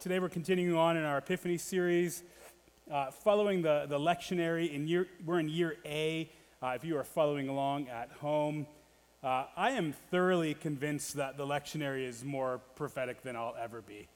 today we're continuing on in our Epiphany series, uh, following the, the lectionary. In year, we're in year A. Uh, if you are following along at home, uh, I am thoroughly convinced that the lectionary is more prophetic than I'll ever be.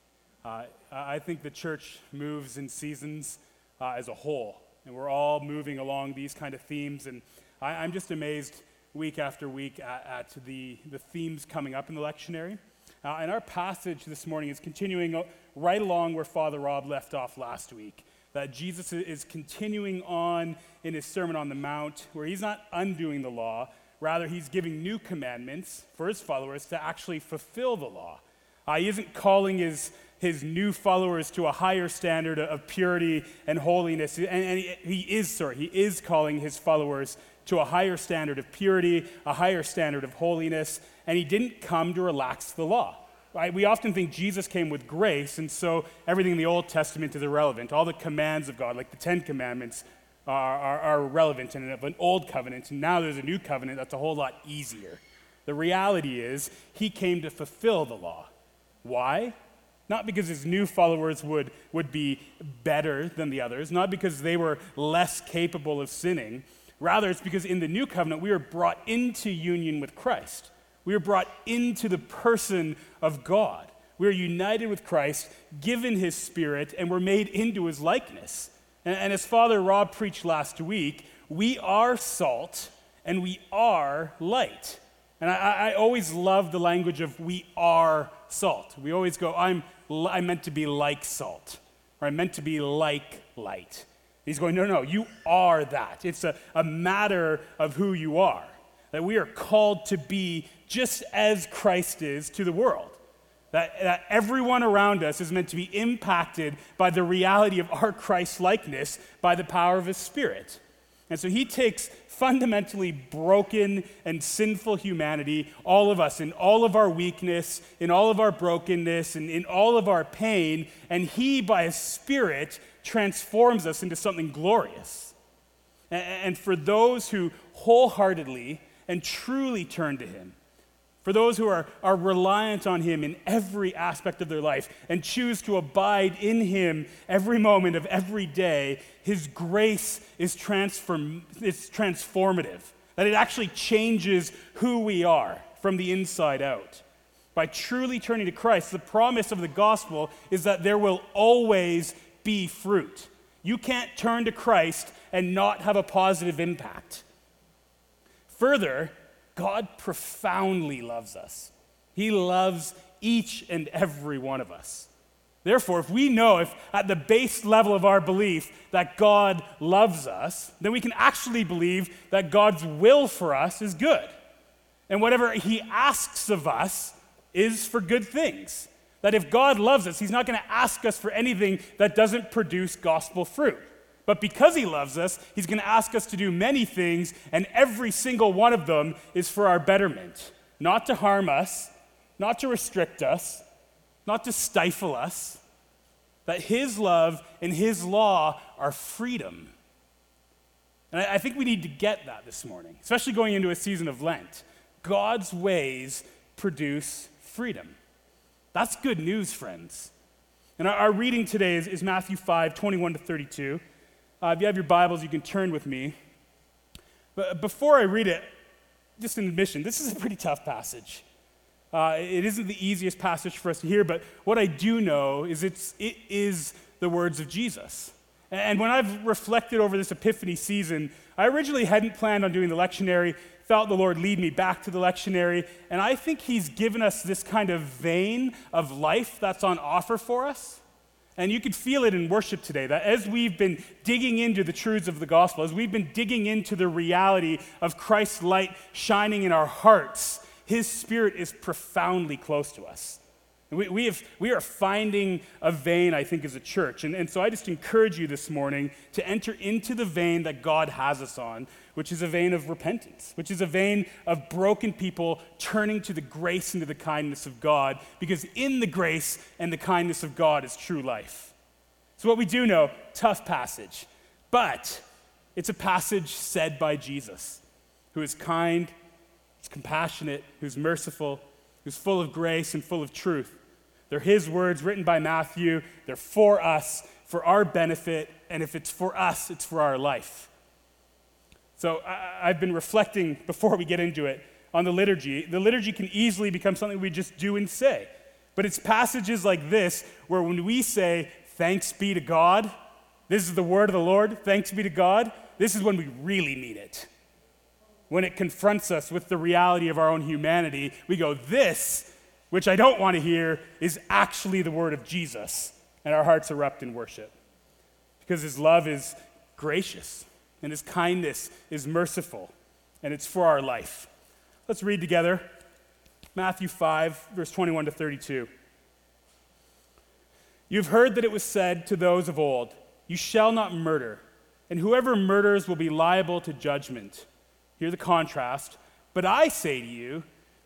Uh, I think the church moves in seasons uh, as a whole, and we're all moving along these kind of themes. And I, am just amazed week after week at, at the, the themes coming up in the lectionary. Uh, and our passage this morning is continuing right along where Father Rob left off last week. That Jesus is continuing on in his Sermon on the Mount, where he's not undoing the law, rather, he's giving new commandments for his followers to actually fulfill the law. Uh, he isn't calling his, his new followers to a higher standard of purity and holiness. And, and he, he is, sorry, he is calling his followers to a higher standard of purity, a higher standard of holiness, and he didn't come to relax the law. Right? We often think Jesus came with grace, and so everything in the Old Testament is irrelevant. All the commands of God, like the Ten Commandments, are, are, are relevant in an old covenant, and now there's a new covenant that's a whole lot easier. The reality is, he came to fulfill the law. Why? Not because his new followers would, would be better than the others, not because they were less capable of sinning. Rather, it's because in the new covenant, we are brought into union with Christ. We are brought into the person of God. We are united with Christ, given his spirit, and we're made into his likeness. And, and as Father Rob preached last week, we are salt and we are light. And I, I, always love the language of we are salt. We always go, I'm, I'm meant to be like salt, or I'm meant to be like light. He's going, no, no, you are that. It's a, a matter of who you are. That we are called to be just as Christ is to the world. That, that everyone around us is meant to be impacted by the reality of our Christ likeness by the power of his Spirit. And so he takes fundamentally broken and sinful humanity, all of us, in all of our weakness, in all of our brokenness, and in all of our pain, and he, by his Spirit, transforms us into something glorious. And for those who wholeheartedly and truly turn to Him, for those who are, are reliant on Him in every aspect of their life and choose to abide in Him every moment of every day, His grace is, transform, is transformative. That it actually changes who we are from the inside out. By truly turning to Christ, the promise of the gospel is that there will always be fruit. You can't turn to Christ and not have a positive impact. Further, God profoundly loves us. He loves each and every one of us. Therefore, if we know, if at the base level of our belief that God loves us, then we can actually believe that God's will for us is good. And whatever He asks of us is for good things. That if God loves us, He's not going to ask us for anything that doesn't produce gospel fruit. But because He loves us, He's going to ask us to do many things, and every single one of them is for our betterment. Not to harm us, not to restrict us, not to stifle us. That His love and His law are freedom. And I, think we need to get that this morning, especially going into a season of Lent. God's ways produce freedom. That's good news, friends. And our, reading today is, Matthew 5, 21 to 32. Uh, if you have your Bibles, you can turn with me. But before I read it, just an admission, this is a pretty tough passage. Uh, it isn't the easiest passage for us to hear, but what I do know is it's, it is the words of Jesus. And when I've reflected over this Epiphany season, I originally hadn't planned on doing the lectionary felt the Lord lead me back to the lectionary, and I think He's given us this kind of vein of life that's on offer for us. And you could feel it in worship today that as we've been digging into the truths of the gospel, as we've been digging into the reality of Christ's light shining in our hearts, His Spirit is profoundly close to us. We, we, have, we are finding a vein, I think, as a church. And, and so I just encourage you this morning to enter into the vein that God has us on, which is a vein of repentance, which is a vein of broken people turning to the grace and to the kindness of God, because in the grace and the kindness of God is true life. So, what we do know, tough passage, but it's a passage said by Jesus, who is kind, who's compassionate, who's merciful, who's full of grace and full of truth. They're his words written by Matthew. They're for us, for our benefit, and if it's for us, it's for our life. So I, have been reflecting before we get into it on the liturgy. The liturgy can easily become something we just do and say. But it's passages like this where when we say, Thanks be to God, this is the word of the Lord, thanks be to God, this is when we really need it. When it confronts us with the reality of our own humanity, we go, This, which I don't want to hear, is actually the word of Jesus. And our hearts erupt in worship. Because his love is gracious, and his kindness is merciful, and it's for our life. Let's read together Matthew 5, verse 21 to 32. You've heard that it was said to those of old, You shall not murder, and whoever murders will be liable to judgment. Hear the contrast. But I say to you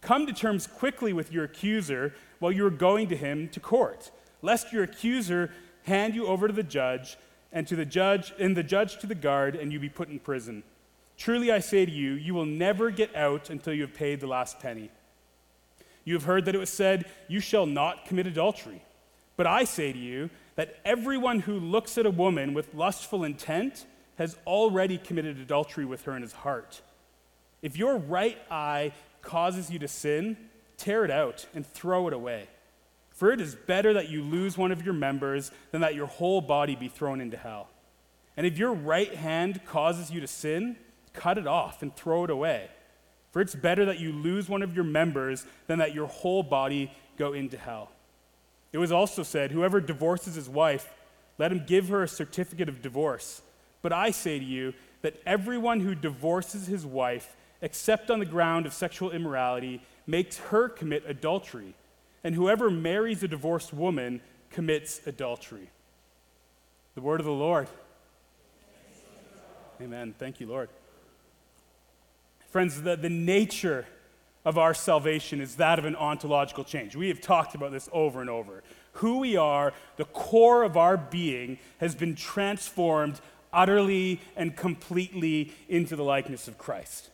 Come to terms quickly with your accuser while you are going to him to court, lest your accuser hand you over to the judge and to the judge and the judge to the guard and you be put in prison. Truly I say to you, you will never get out until you have paid the last penny. You have heard that it was said, You shall not commit adultery. But I say to you that everyone who looks at a woman with lustful intent has already committed adultery with her in his heart. If your right eye causes you to sin, tear it out and throw it away. For it is better that you lose one of your members than that your whole body be thrown into hell. And if your right hand causes you to sin, cut it off and throw it away. For it's better that you lose one of your members than that your whole body go into hell. It was also said, Whoever divorces his wife, let him give her a certificate of divorce. But I say to you that everyone who divorces his wife, except on the ground of sexual immorality, makes her commit adultery. And whoever marries a divorced woman commits adultery. The word of the Lord. Amen. Thank you, Lord. Friends, the, the nature of our salvation is that of an ontological change. We have talked about this over and over. Who we are, the core of our being, has been transformed utterly and completely into the likeness of Christ.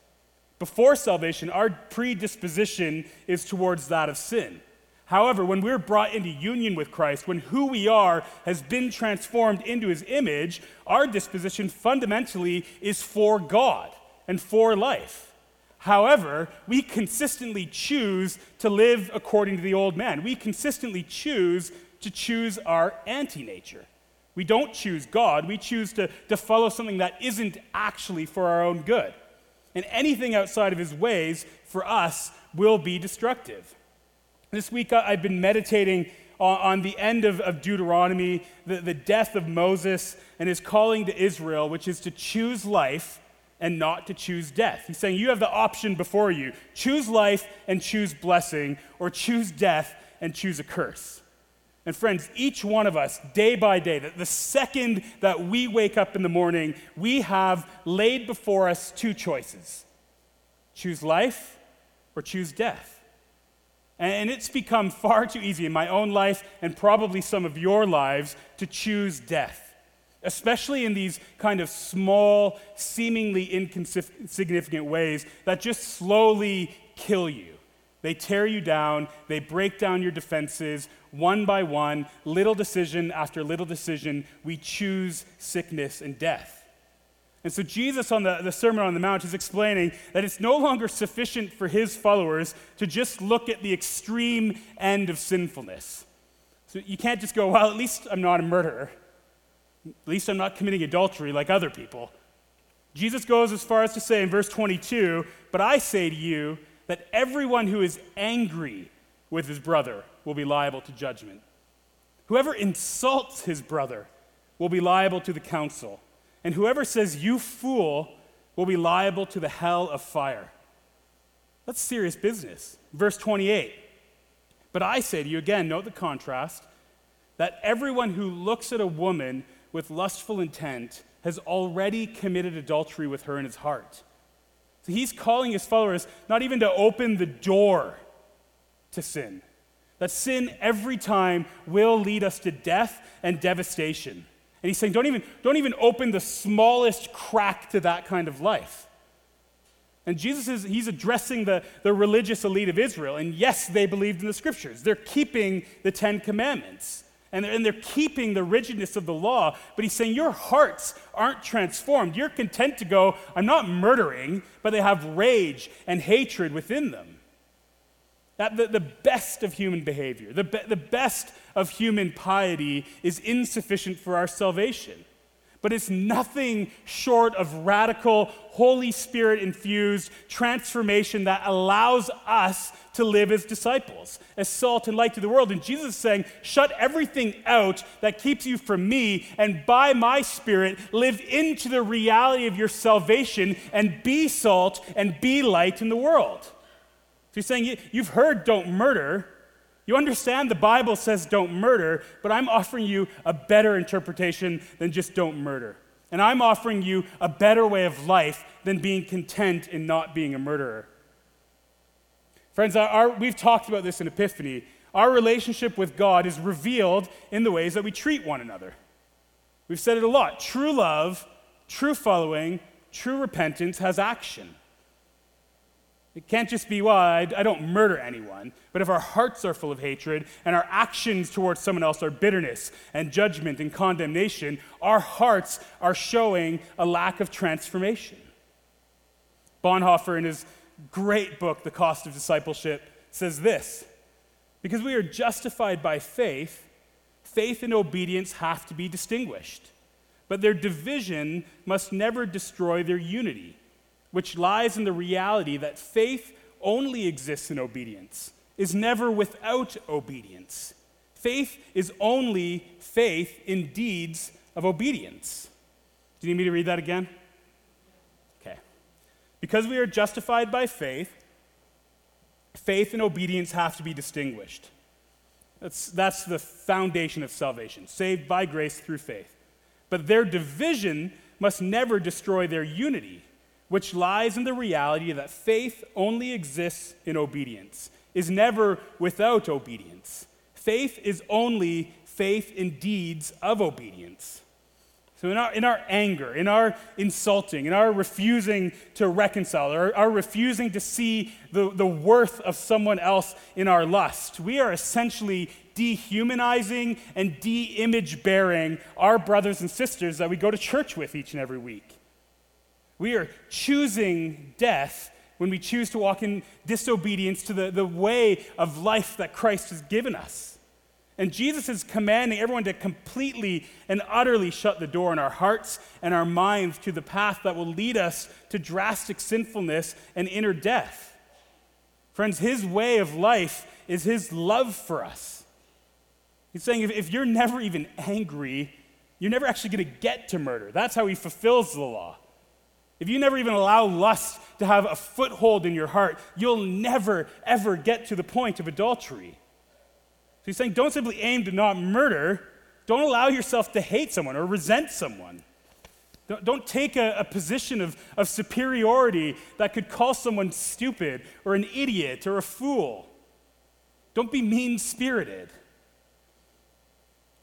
Before salvation, our predisposition is towards that of sin. However, when we're brought into union with Christ, when who we are has been transformed into his image, our disposition fundamentally is for God and for life. However, we consistently choose to live according to the old man. We consistently choose to choose our anti nature. We don't choose God, we choose to, to follow something that isn't actually for our own good. And anything outside of his ways for us will be destructive. This week I've been meditating on, the end of, Deuteronomy, the death of Moses, and his calling to Israel, which is to choose life and not to choose death. He's saying you have the option before you choose life and choose blessing, or choose death and choose a curse. And friends, each one of us, day by day, the second that we wake up in the morning, we have laid before us two choices choose life or choose death. And it's become far too easy in my own life and probably some of your lives to choose death especially in these kind of small, seemingly insignificant ways that just slowly kill you. They tear you down, they break down your defenses one by one, little decision after little decision. We choose sickness and death. And so, Jesus on the, the Sermon on the Mount is explaining that it's no longer sufficient for his followers to just look at the extreme end of sinfulness. So, you can't just go, well, at least I'm not a murderer. At least I'm not committing adultery like other people. Jesus goes as far as to say in verse 22 But I say to you that everyone who is angry with his brother will be liable to judgment. Whoever insults his brother will be liable to the council. And whoever says, You fool, will be liable to the hell of fire. That's serious business. Verse 28. But I say to you, again, note the contrast that everyone who looks at a woman with lustful intent has already committed adultery with her in his heart. So he's calling his followers not even to open the door to sin, that sin every time will lead us to death and devastation. And he's saying, don't even, don't even open the smallest crack to that kind of life. And Jesus is he's addressing the, the religious elite of Israel. And yes, they believed in the scriptures. They're keeping the Ten Commandments. And they're, and they're keeping the rigidness of the law. But he's saying your hearts aren't transformed. You're content to go, I'm not murdering, but they have rage and hatred within them. That the, the best of human behavior, the, be, the best of human piety is insufficient for our salvation. But it's nothing short of radical, Holy Spirit infused transformation that allows us to live as disciples, as salt and light to the world. And Jesus is saying, shut everything out that keeps you from me, and by my Spirit, live into the reality of your salvation and be salt and be light in the world. So he's saying, You've heard don't murder. You understand the Bible says don't murder, but I'm offering you a better interpretation than just don't murder. And I'm offering you a better way of life than being content in not being a murderer. Friends, our, we've talked about this in Epiphany. Our relationship with God is revealed in the ways that we treat one another. We've said it a lot. True love, true following, true repentance has action. It can't just be, well, I, I, don't murder anyone. But if our hearts are full of hatred and our actions towards someone else are bitterness and judgment and condemnation, our hearts are showing a lack of transformation. Bonhoeffer, in his great book, The Cost of Discipleship, says this Because we are justified by faith, faith and obedience have to be distinguished. But their division must never destroy their unity which lies in the reality that faith only exists in obedience, is never without obedience. Faith is only faith in deeds of obedience. Do you need me to read that again? Okay. Because we are justified by faith, faith and obedience have to be distinguished. That's, that's the foundation of salvation, saved by grace through faith. But their division must never destroy their unity which lies in the reality that faith only exists in obedience, is never without obedience. Faith is only faith in deeds of obedience. So, in our, in our anger, in our insulting, in our refusing to reconcile, or our refusing to see the, the worth of someone else in our lust, we are essentially dehumanizing and de image bearing our brothers and sisters that we go to church with each and every week. We are choosing death when we choose to walk in disobedience to the, the way of life that Christ has given us. And Jesus is commanding everyone to completely and utterly shut the door in our hearts and our minds to the path that will lead us to drastic sinfulness and inner death. Friends, his way of life is his love for us. He's saying if, if you're never even angry, you're never actually going to get to murder. That's how he fulfills the law. If you never even allow lust to have a foothold in your heart, you'll never, ever get to the point of adultery. So he's saying don't simply aim to not murder, don't allow yourself to hate someone or resent someone. Don't, don't take a, a position of, of superiority that could call someone stupid or an idiot or a fool. Don't be mean spirited.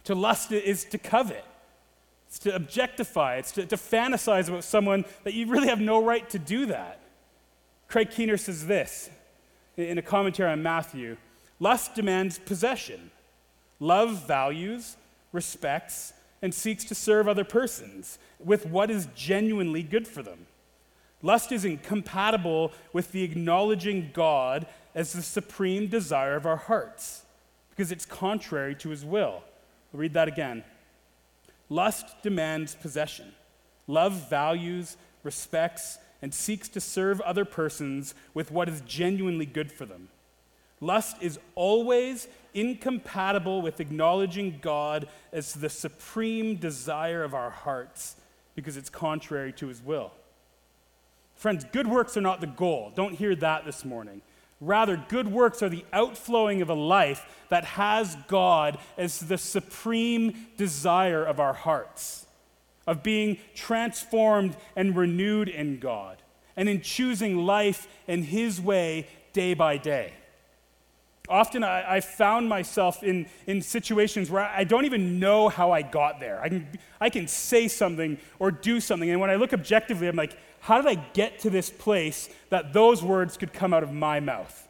To lust is to covet. It's to objectify, it's to, to fantasize about someone that you really have no right to do that. Craig Keener says this in a commentary on Matthew Lust demands possession, love values, respects, and seeks to serve other persons with what is genuinely good for them. Lust is incompatible with the acknowledging God as the supreme desire of our hearts because it's contrary to his will. I'll read that again. Lust demands possession. Love values, respects, and seeks to serve other persons with what is genuinely good for them. Lust is always incompatible with acknowledging God as the supreme desire of our hearts because it's contrary to his will. Friends, good works are not the goal. Don't hear that this morning. Rather, good works are the outflowing of a life that has God as the supreme desire of our hearts, of being transformed and renewed in God, and in choosing life in His way day by day. Often I, I found myself in, in situations where I don't even know how I got there. I can, I can say something or do something, and when I look objectively, I'm like, how did I get to this place that those words could come out of my mouth?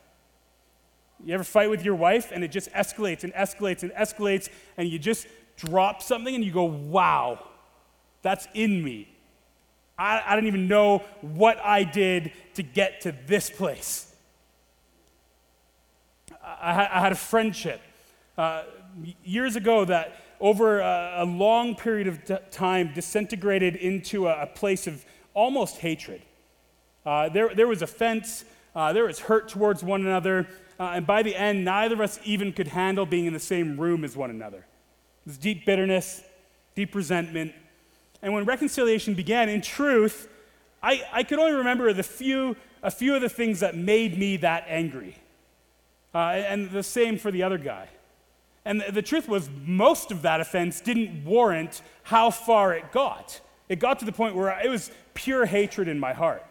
You ever fight with your wife and it just escalates and escalates and escalates, and you just drop something and you go, wow, that's in me. I, I don't even know what I did to get to this place. I, I had a friendship uh, years ago that over a, a long period of t- time disintegrated into a, a, place of almost hatred. Uh, there, there was offense, uh, there was hurt towards one another, uh, and by the end, neither of us even could handle being in the same room as one another. There's deep bitterness, deep resentment. And when reconciliation began, in truth, I, I could only remember the few, a few of the things that made me that angry. Uh, and the same for the other guy. And the, the truth was, most of that offense didn't warrant how far it got. It got to the point where it was pure hatred in my heart.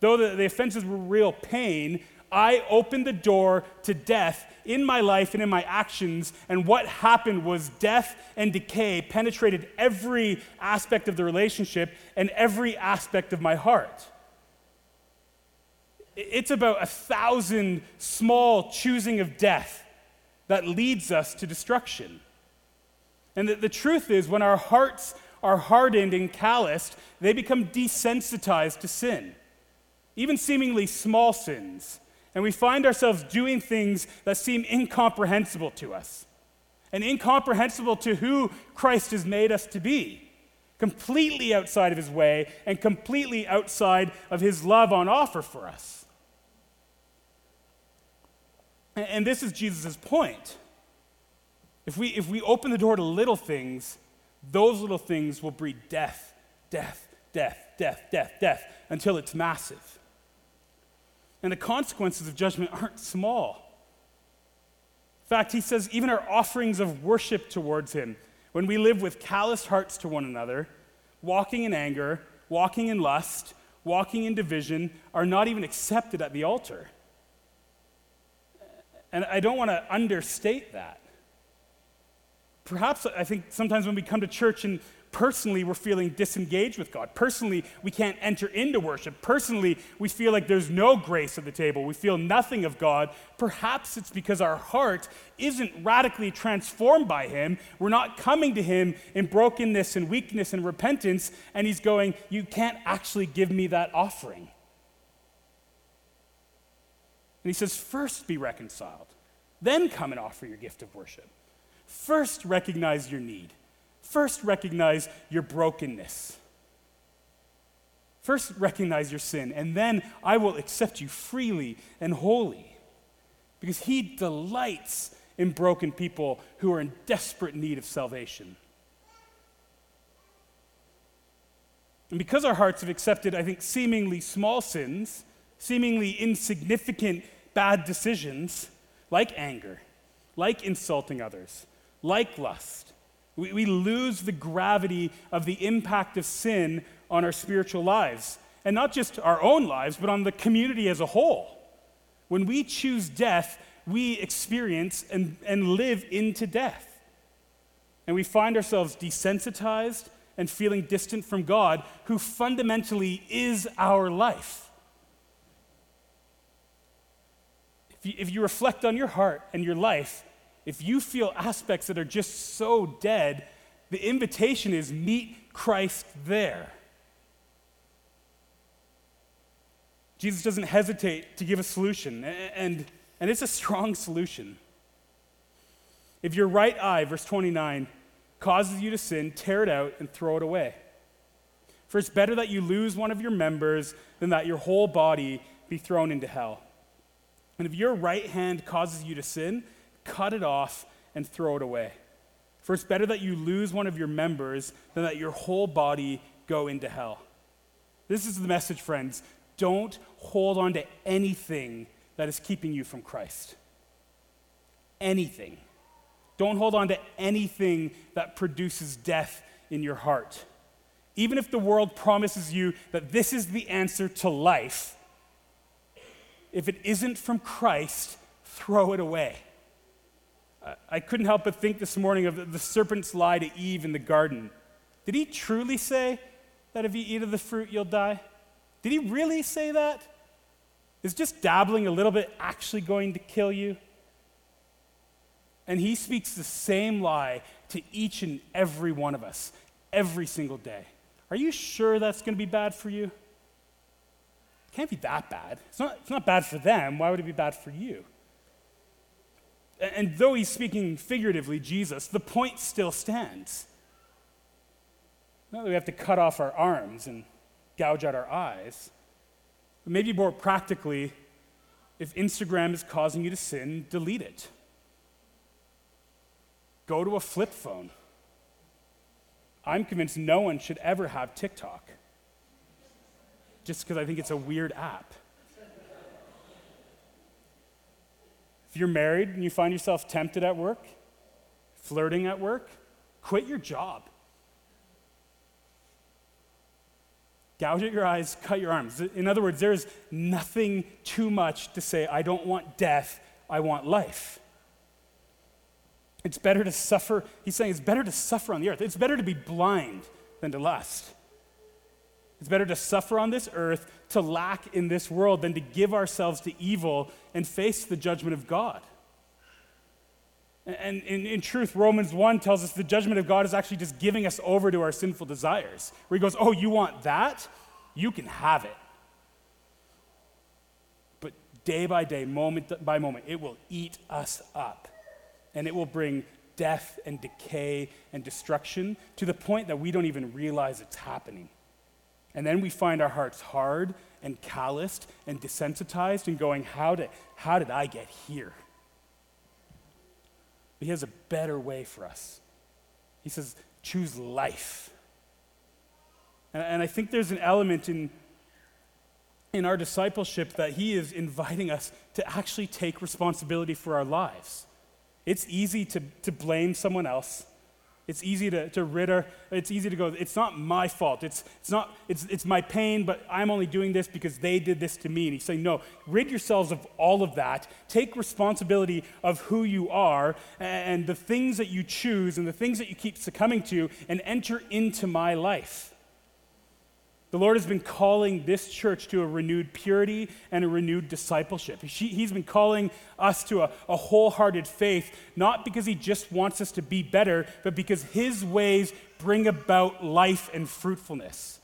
Though the, the offenses were real pain, I opened the door to death in my life and in my actions, and what happened was death and decay penetrated every aspect of the relationship and every aspect of my heart. It's about a thousand small choosing of death that leads us to destruction. And the, the truth is, when our hearts are hardened and calloused, they become desensitized to sin, even seemingly small sins. And we find ourselves doing things that seem incomprehensible to us and incomprehensible to who Christ has made us to be. Completely outside of his way and completely outside of his love on offer for us. And this is Jesus' point. If we, if we open the door to little things, those little things will breed death, death, death, death, death, death, until it's massive. And the consequences of judgment aren't small. In fact, he says even our offerings of worship towards him, when we live with calloused hearts to one another, walking in anger, walking in lust, walking in division, are not even accepted at the altar. And I don't want to understate that. Perhaps I think sometimes when we come to church and personally we're feeling disengaged with God, personally we can't enter into worship, personally we feel like there's no grace at the table, we feel nothing of God, perhaps it's because our heart isn't radically transformed by Him. We're not coming to Him in brokenness and weakness and repentance, and He's going, You can't actually give me that offering. And he says, first be reconciled, then come and offer your gift of worship. First recognize your need, first recognize your brokenness. First recognize your sin, and then I will accept you freely and wholly. Because he delights in broken people who are in desperate need of salvation. And because our hearts have accepted, I think, seemingly small sins, seemingly insignificant bad decisions like anger, like insulting others, like lust. We, we lose the gravity of the impact of sin on our spiritual lives, and not just our own lives, but on the community as a whole. When we choose death, we experience and, and live into death. And we find ourselves desensitized and feeling distant from God, who fundamentally is our life. you, if you reflect on your heart and your life, if you feel aspects that are just so dead, the invitation is meet Christ there. Jesus doesn't hesitate to give a solution, and, and it's a strong solution. If your right eye, verse 29, causes you to sin, tear it out and throw it away. For it's better that you lose one of your members than that your whole body be thrown into hell. And if your right hand causes you to sin, cut it off and throw it away. For it's better that you lose one of your members than that your whole body go into hell. This is the message, friends. Don't hold on to anything that is keeping you from Christ. Anything. Don't hold on to anything that produces death in your heart. Even if the world promises you that this is the answer to life, if it isn't from Christ, throw it away. I couldn't help but think this morning of the serpent's lie to Eve in the garden. Did he truly say that if you eat of the fruit, you'll die? Did he really say that? Is just dabbling a little bit actually going to kill you? And he speaks the same lie to each and every one of us every single day. Are you sure that's going to be bad for you? It can't be that bad. It's not, it's not bad for them. Why would it be bad for you? And though he's speaking figuratively, Jesus, the point still stands. Not that we have to cut off our arms and gouge out our eyes, but maybe more practically, if Instagram is causing you to sin, delete it. Go to a flip phone. I'm convinced no one should ever have TikTok just because I think it's a weird app. If you're married and you find yourself tempted at work, flirting at work, quit your job. Gouge at your eyes, cut your arms. In other words, there's nothing too much to say, I don't want death, I want life. It's better to suffer, he's saying it's better to suffer on the earth. It's better to be blind than to lust. It's better to suffer on this earth, to lack in this world, than to give ourselves to evil and face the judgment of God. And in, in, truth, Romans 1 tells us the judgment of God is actually just giving us over to our sinful desires. Where he goes, Oh, you want that? You can have it. But day by day, moment by moment, it will eat us up. And it will bring death and decay and destruction to the point that we don't even realize it's happening. And then we find our hearts hard and calloused and desensitized and going, How did, how did I get here? But he has a better way for us. He says, choose life. And, and I think there's an element in, in our discipleship that he is inviting us to actually take responsibility for our lives. It's easy to, to blame someone else. It's easy to, to rid her. It's easy to go, it's not my fault. It's, it's, not, it's, it's my pain, but I'm only doing this because they did this to me. And he's saying, no, rid yourselves of all of that. Take responsibility of who you are and the things that you choose and the things that you keep succumbing to and enter into my life. The Lord has been calling this church to a renewed purity and a renewed discipleship. he's been calling us to a, a wholehearted faith, not because He just wants us to be better, but because His ways bring about life and fruitfulness.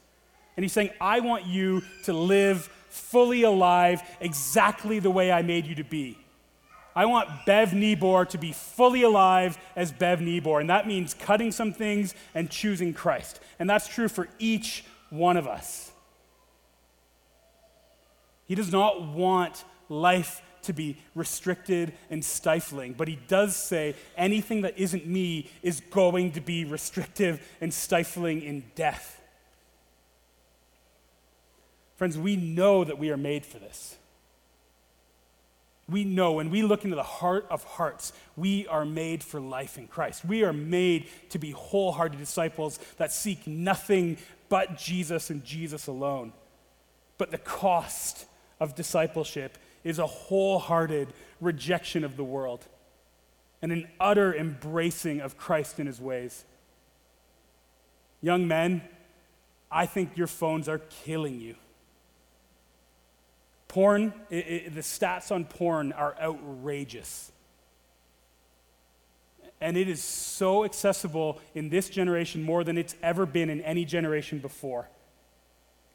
And He's saying, I want you to live fully alive exactly the way I made you to be. I want Bev Nibor to be fully alive as Bev Nibor. And that means cutting some things and choosing Christ. And that's true for each one of us. He does not want life to be restricted and stifling, but he does say anything that isn't me is going to be restrictive and stifling in death. Friends, we know that we are made for this. We know when we look into the heart of hearts, we are made for life in Christ. We are made to be wholehearted disciples that seek nothing but Jesus and Jesus alone. But the cost of discipleship is a wholehearted rejection of the world and an utter embracing of Christ and his ways. Young men, I think your phones are killing you. Porn, it, it, the stats on porn are outrageous. And it is so accessible in this generation more than it's ever been in any generation before.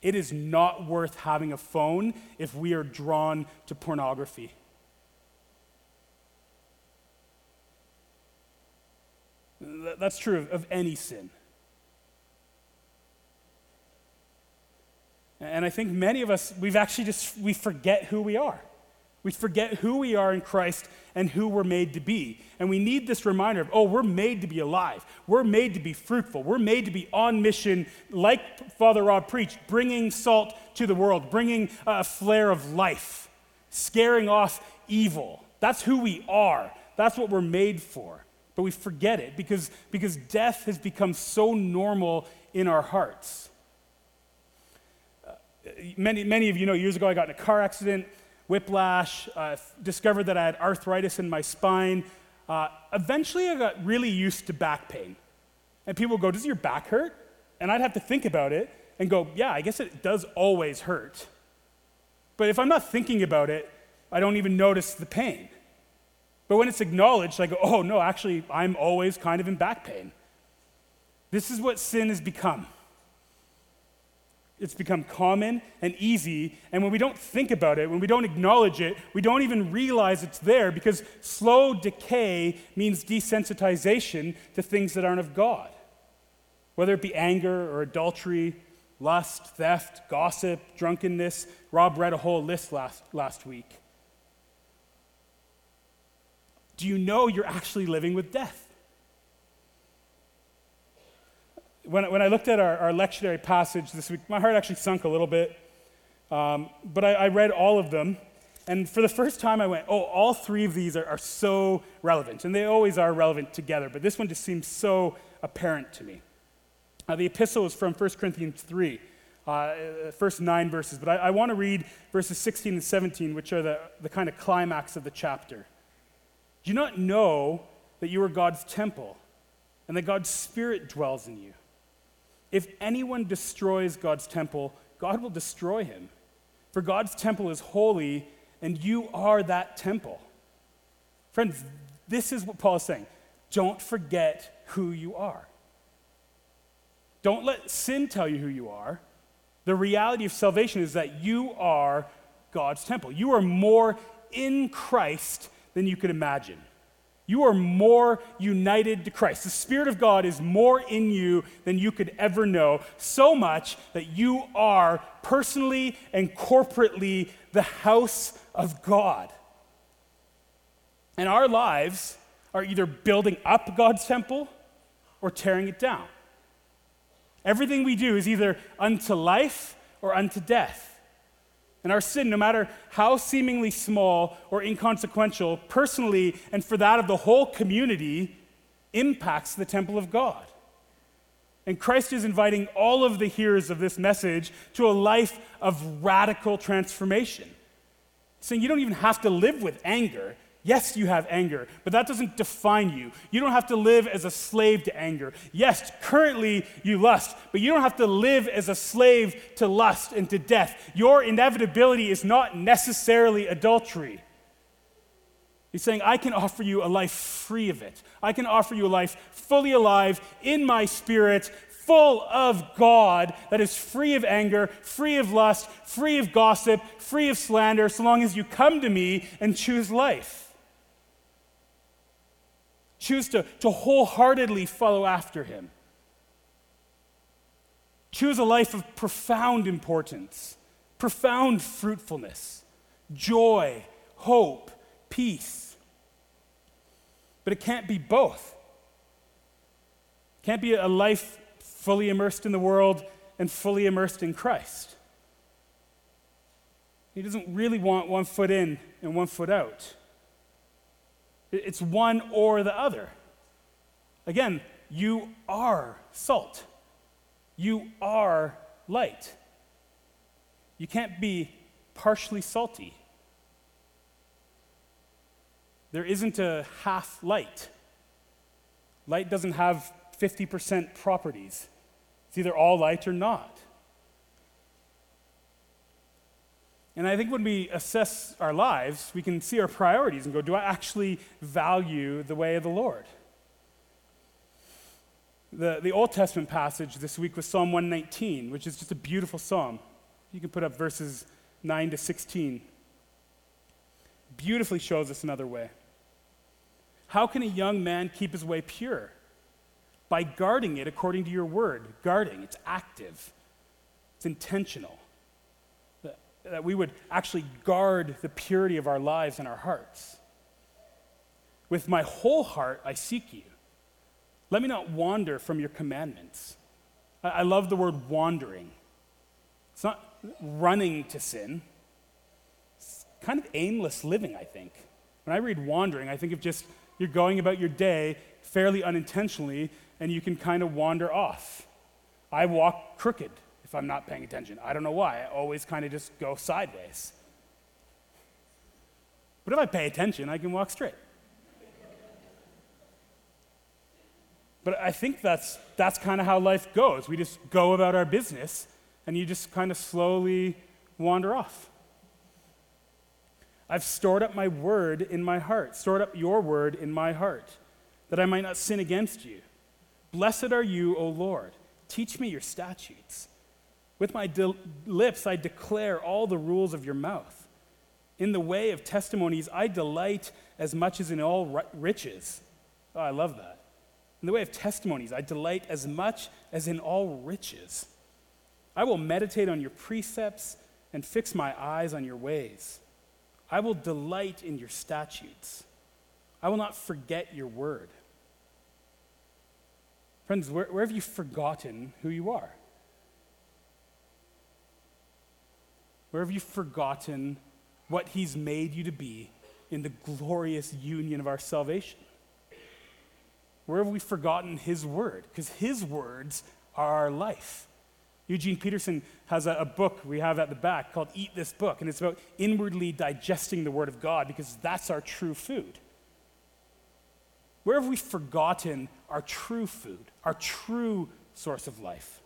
It is not worth having a phone if we are drawn to pornography. That's true of, any sin. And I think many of us, we've actually just, we forget who we are. We forget who we are in Christ and who we're made to be. And we need this reminder of, oh, we're made to be alive. We're made to be fruitful. We're made to be on mission, like Father Rob preached, bringing salt to the world, bringing a flare of life, scaring off evil. That's who we are. That's what we're made for. But we forget it because, because death has become so normal in our hearts. Uh, many, many of you know years ago I got in a car accident, whiplash, uh, discovered that I had arthritis in my spine. Uh, eventually I got really used to back pain. And people go, Does your back hurt? And I'd have to think about it and go, Yeah, I guess it does always hurt. But if I'm not thinking about it, I don't even notice the pain. But when it's acknowledged, I go, oh no, actually, I'm always kind of in back pain. This is what sin has become. It's become common and easy, and when we don't think about it, when we don't acknowledge it, we don't even realize it's there because slow decay means desensitization to things that aren't of God. Whether it be anger or adultery, lust, theft, gossip, drunkenness. Rob read a whole list last, last week. Do you know you're actually living with death? When, when I looked at our, our lectionary passage this week, my heart actually sunk a little bit. Um, but I, I, read all of them. And for the first time, I went, oh, all three of these are, are so relevant. And they always are relevant together. But this one just seems so apparent to me. Uh, the epistle is from 1 Corinthians 3, uh, first nine verses. But I, I want to read verses 16 and 17, which are the, the kind of climax of the chapter. Do you not know that you are God's temple and that God's Spirit dwells in you? If anyone destroys God's temple, God will destroy him. For God's temple is holy, and you are that temple. Friends, this is what Paul is saying. Don't forget who you are. Don't let sin tell you who you are. The reality of salvation is that you are God's temple. You are more in Christ than you could imagine. You are more united to Christ. The Spirit of God is more in you than you could ever know, so much that you are personally and corporately the house of God. And our lives are either building up God's temple or tearing it down. Everything we do is either unto life or unto death. And our sin, no matter how seemingly small or inconsequential, personally and for that of the whole community, impacts the temple of God. And Christ is inviting all of the hearers of this message to a life of radical transformation. Saying you don't even have to live with anger. Yes, you have anger, but that doesn't define you. You don't have to live as a slave to anger. Yes, currently you lust, but you don't have to live as a slave to lust and to death. Your inevitability is not necessarily adultery. He's saying, I can offer you a life free of it. I can offer you a life fully alive in my spirit, full of God, that is free of anger, free of lust, free of gossip, free of slander, so long as you come to me and choose life. Choose to, to wholeheartedly follow after him. Choose a life of profound importance, profound fruitfulness, joy, hope, peace. But it can't be both. It can't be a life fully immersed in the world and fully immersed in Christ. He doesn't really want one foot in and one foot out. It's one or the other. Again, you are salt. You are light. You can't be partially salty. There isn't a half light. Light doesn't have 50% properties. It's either all light or not. And I think when we assess our lives, we can see our priorities and go, do I actually value the way of the Lord? The, the Old Testament passage this week was Psalm 119, which is just a beautiful psalm. You can put up verses 9 to 16. Beautifully shows us another way. How can a young man keep his way pure? By guarding it according to your word. Guarding, it's active, it's intentional that we would actually guard the purity of our lives and our hearts. With my whole heart, I seek you. Let me not wander from your commandments. I, I love the word wandering. It's not running to sin, it's kind of aimless living, I think. When I read wandering, I think of just you're going about your day fairly unintentionally and you can kind of wander off. I walk crooked if I'm not paying attention. I don't know why. I always kind of just go sideways. But if I pay attention, I can walk straight. But I think that's, that's kind of how life goes. We just go about our business, and you just kind of slowly wander off. I've stored up my word in my heart, stored up your word in my heart, that I might not sin against you. Blessed are you, O Lord. Teach me your statutes. With my de- lips, I declare all the rules of your mouth. In the way of testimonies, I delight as much as in all riches. Oh, I love that. In the way of testimonies, I delight as much as in all riches. I will meditate on your precepts and fix my eyes on your ways. I will delight in your statutes. I will not forget your word. Friends, where, where have you forgotten who you are? Where have you forgotten what He's made you to be in the glorious union of our salvation? Where have we forgotten His word? Because His words are our life. Eugene Peterson has a, a, book we have at the back called Eat This Book, and it's about inwardly digesting the Word of God because that's our true food. Where have we forgotten our true food, our true source of life?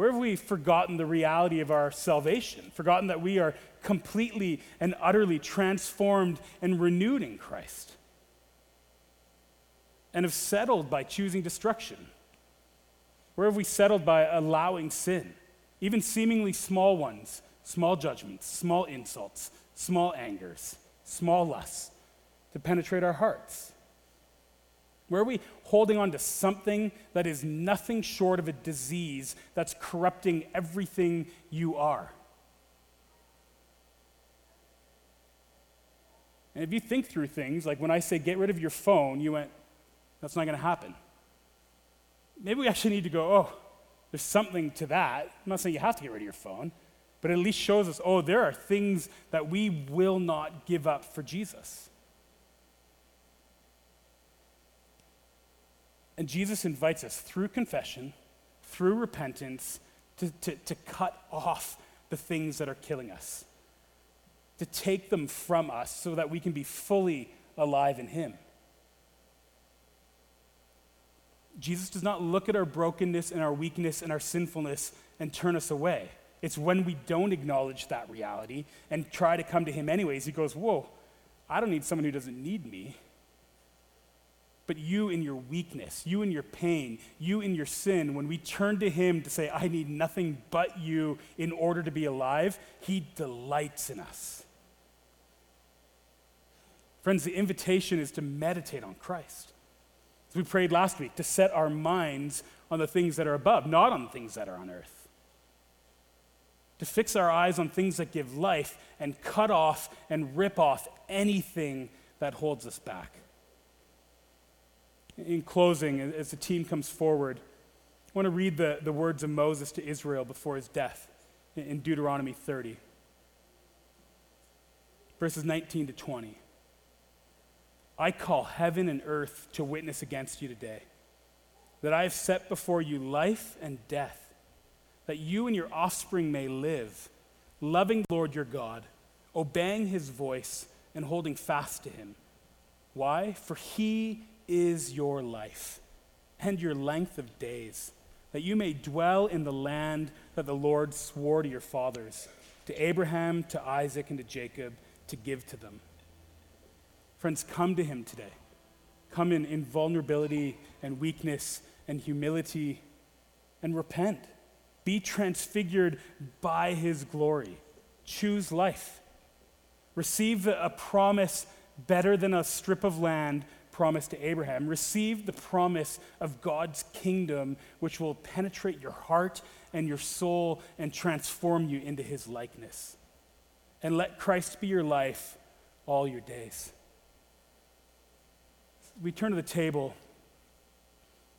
Where have we forgotten the reality of our salvation, forgotten that we are completely and utterly transformed and renewed in Christ? And have settled by choosing destruction? Where have we settled by allowing sin, even seemingly small ones, small judgments, small insults, small angers, small lusts, to penetrate our hearts? Where are we holding on to something that is nothing short of a disease that's corrupting everything you are? And if you think through things, like when I say get rid of your phone, you went, that's not going to happen. Maybe we actually need to go, oh, there's something to that. I'm not saying you have to get rid of your phone, but it at least shows us, oh, there are things that we will not give up for Jesus. And Jesus invites us through confession, through repentance, to, to, to cut off the things that are killing us, to take them from us so that we can be fully alive in Him. Jesus does not look at our brokenness and our weakness and our sinfulness and turn us away. It's when we don't acknowledge that reality and try to come to Him anyways, He goes, Whoa, I don't need someone who doesn't need me but you in your weakness, you in your pain, you in your sin, when we turn to Him to say, I need nothing but you in order to be alive, He delights in us. Friends, the invitation is to meditate on Christ. As we prayed last week, to set our minds on the things that are above, not on things that are on earth. To fix our eyes on things that give life and cut off and rip off anything that holds us back in closing, as the team comes forward, I want to read the, the words of Moses to Israel before his death in Deuteronomy 30, verses 19 to 20. I call heaven and earth to witness against you today that I have set before you life and death, that you and your offspring may live, loving the Lord your God, obeying his voice, and holding fast to him. Why? For he is your life and your length of days, that you may dwell in the land that the Lord swore to your fathers, to Abraham, to Isaac, and to Jacob, to give to them. Friends, come to him today. Come in, in vulnerability and weakness and humility and repent. Be transfigured by his glory. Choose life. Receive a promise better than a strip of land promise to Abraham. Receive the promise of God's kingdom, which will penetrate your heart and your soul and transform you into his likeness. And let Christ be your life all your days. We turn to the table.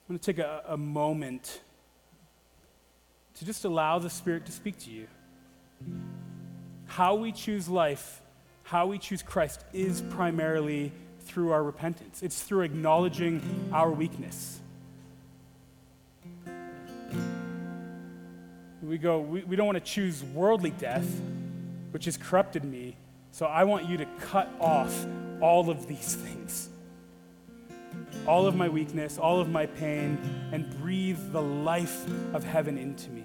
I'm going to take a, a moment to just allow the Spirit to speak to you. How we choose life how we choose Christ is primarily through our repentance, it's through acknowledging our weakness. We go, we, we don't want to choose worldly death, which has corrupted me, so I want you to cut off all of these things all of my weakness, all of my pain, and breathe the life of heaven into me.